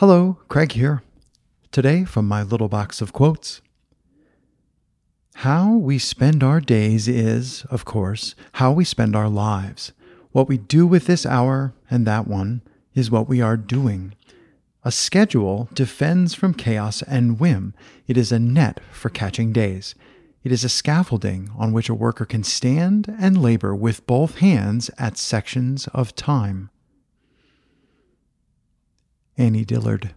Hello, Craig here. Today, from my little box of quotes. How we spend our days is, of course, how we spend our lives. What we do with this hour and that one is what we are doing. A schedule defends from chaos and whim. It is a net for catching days. It is a scaffolding on which a worker can stand and labor with both hands at sections of time. Annie Dillard.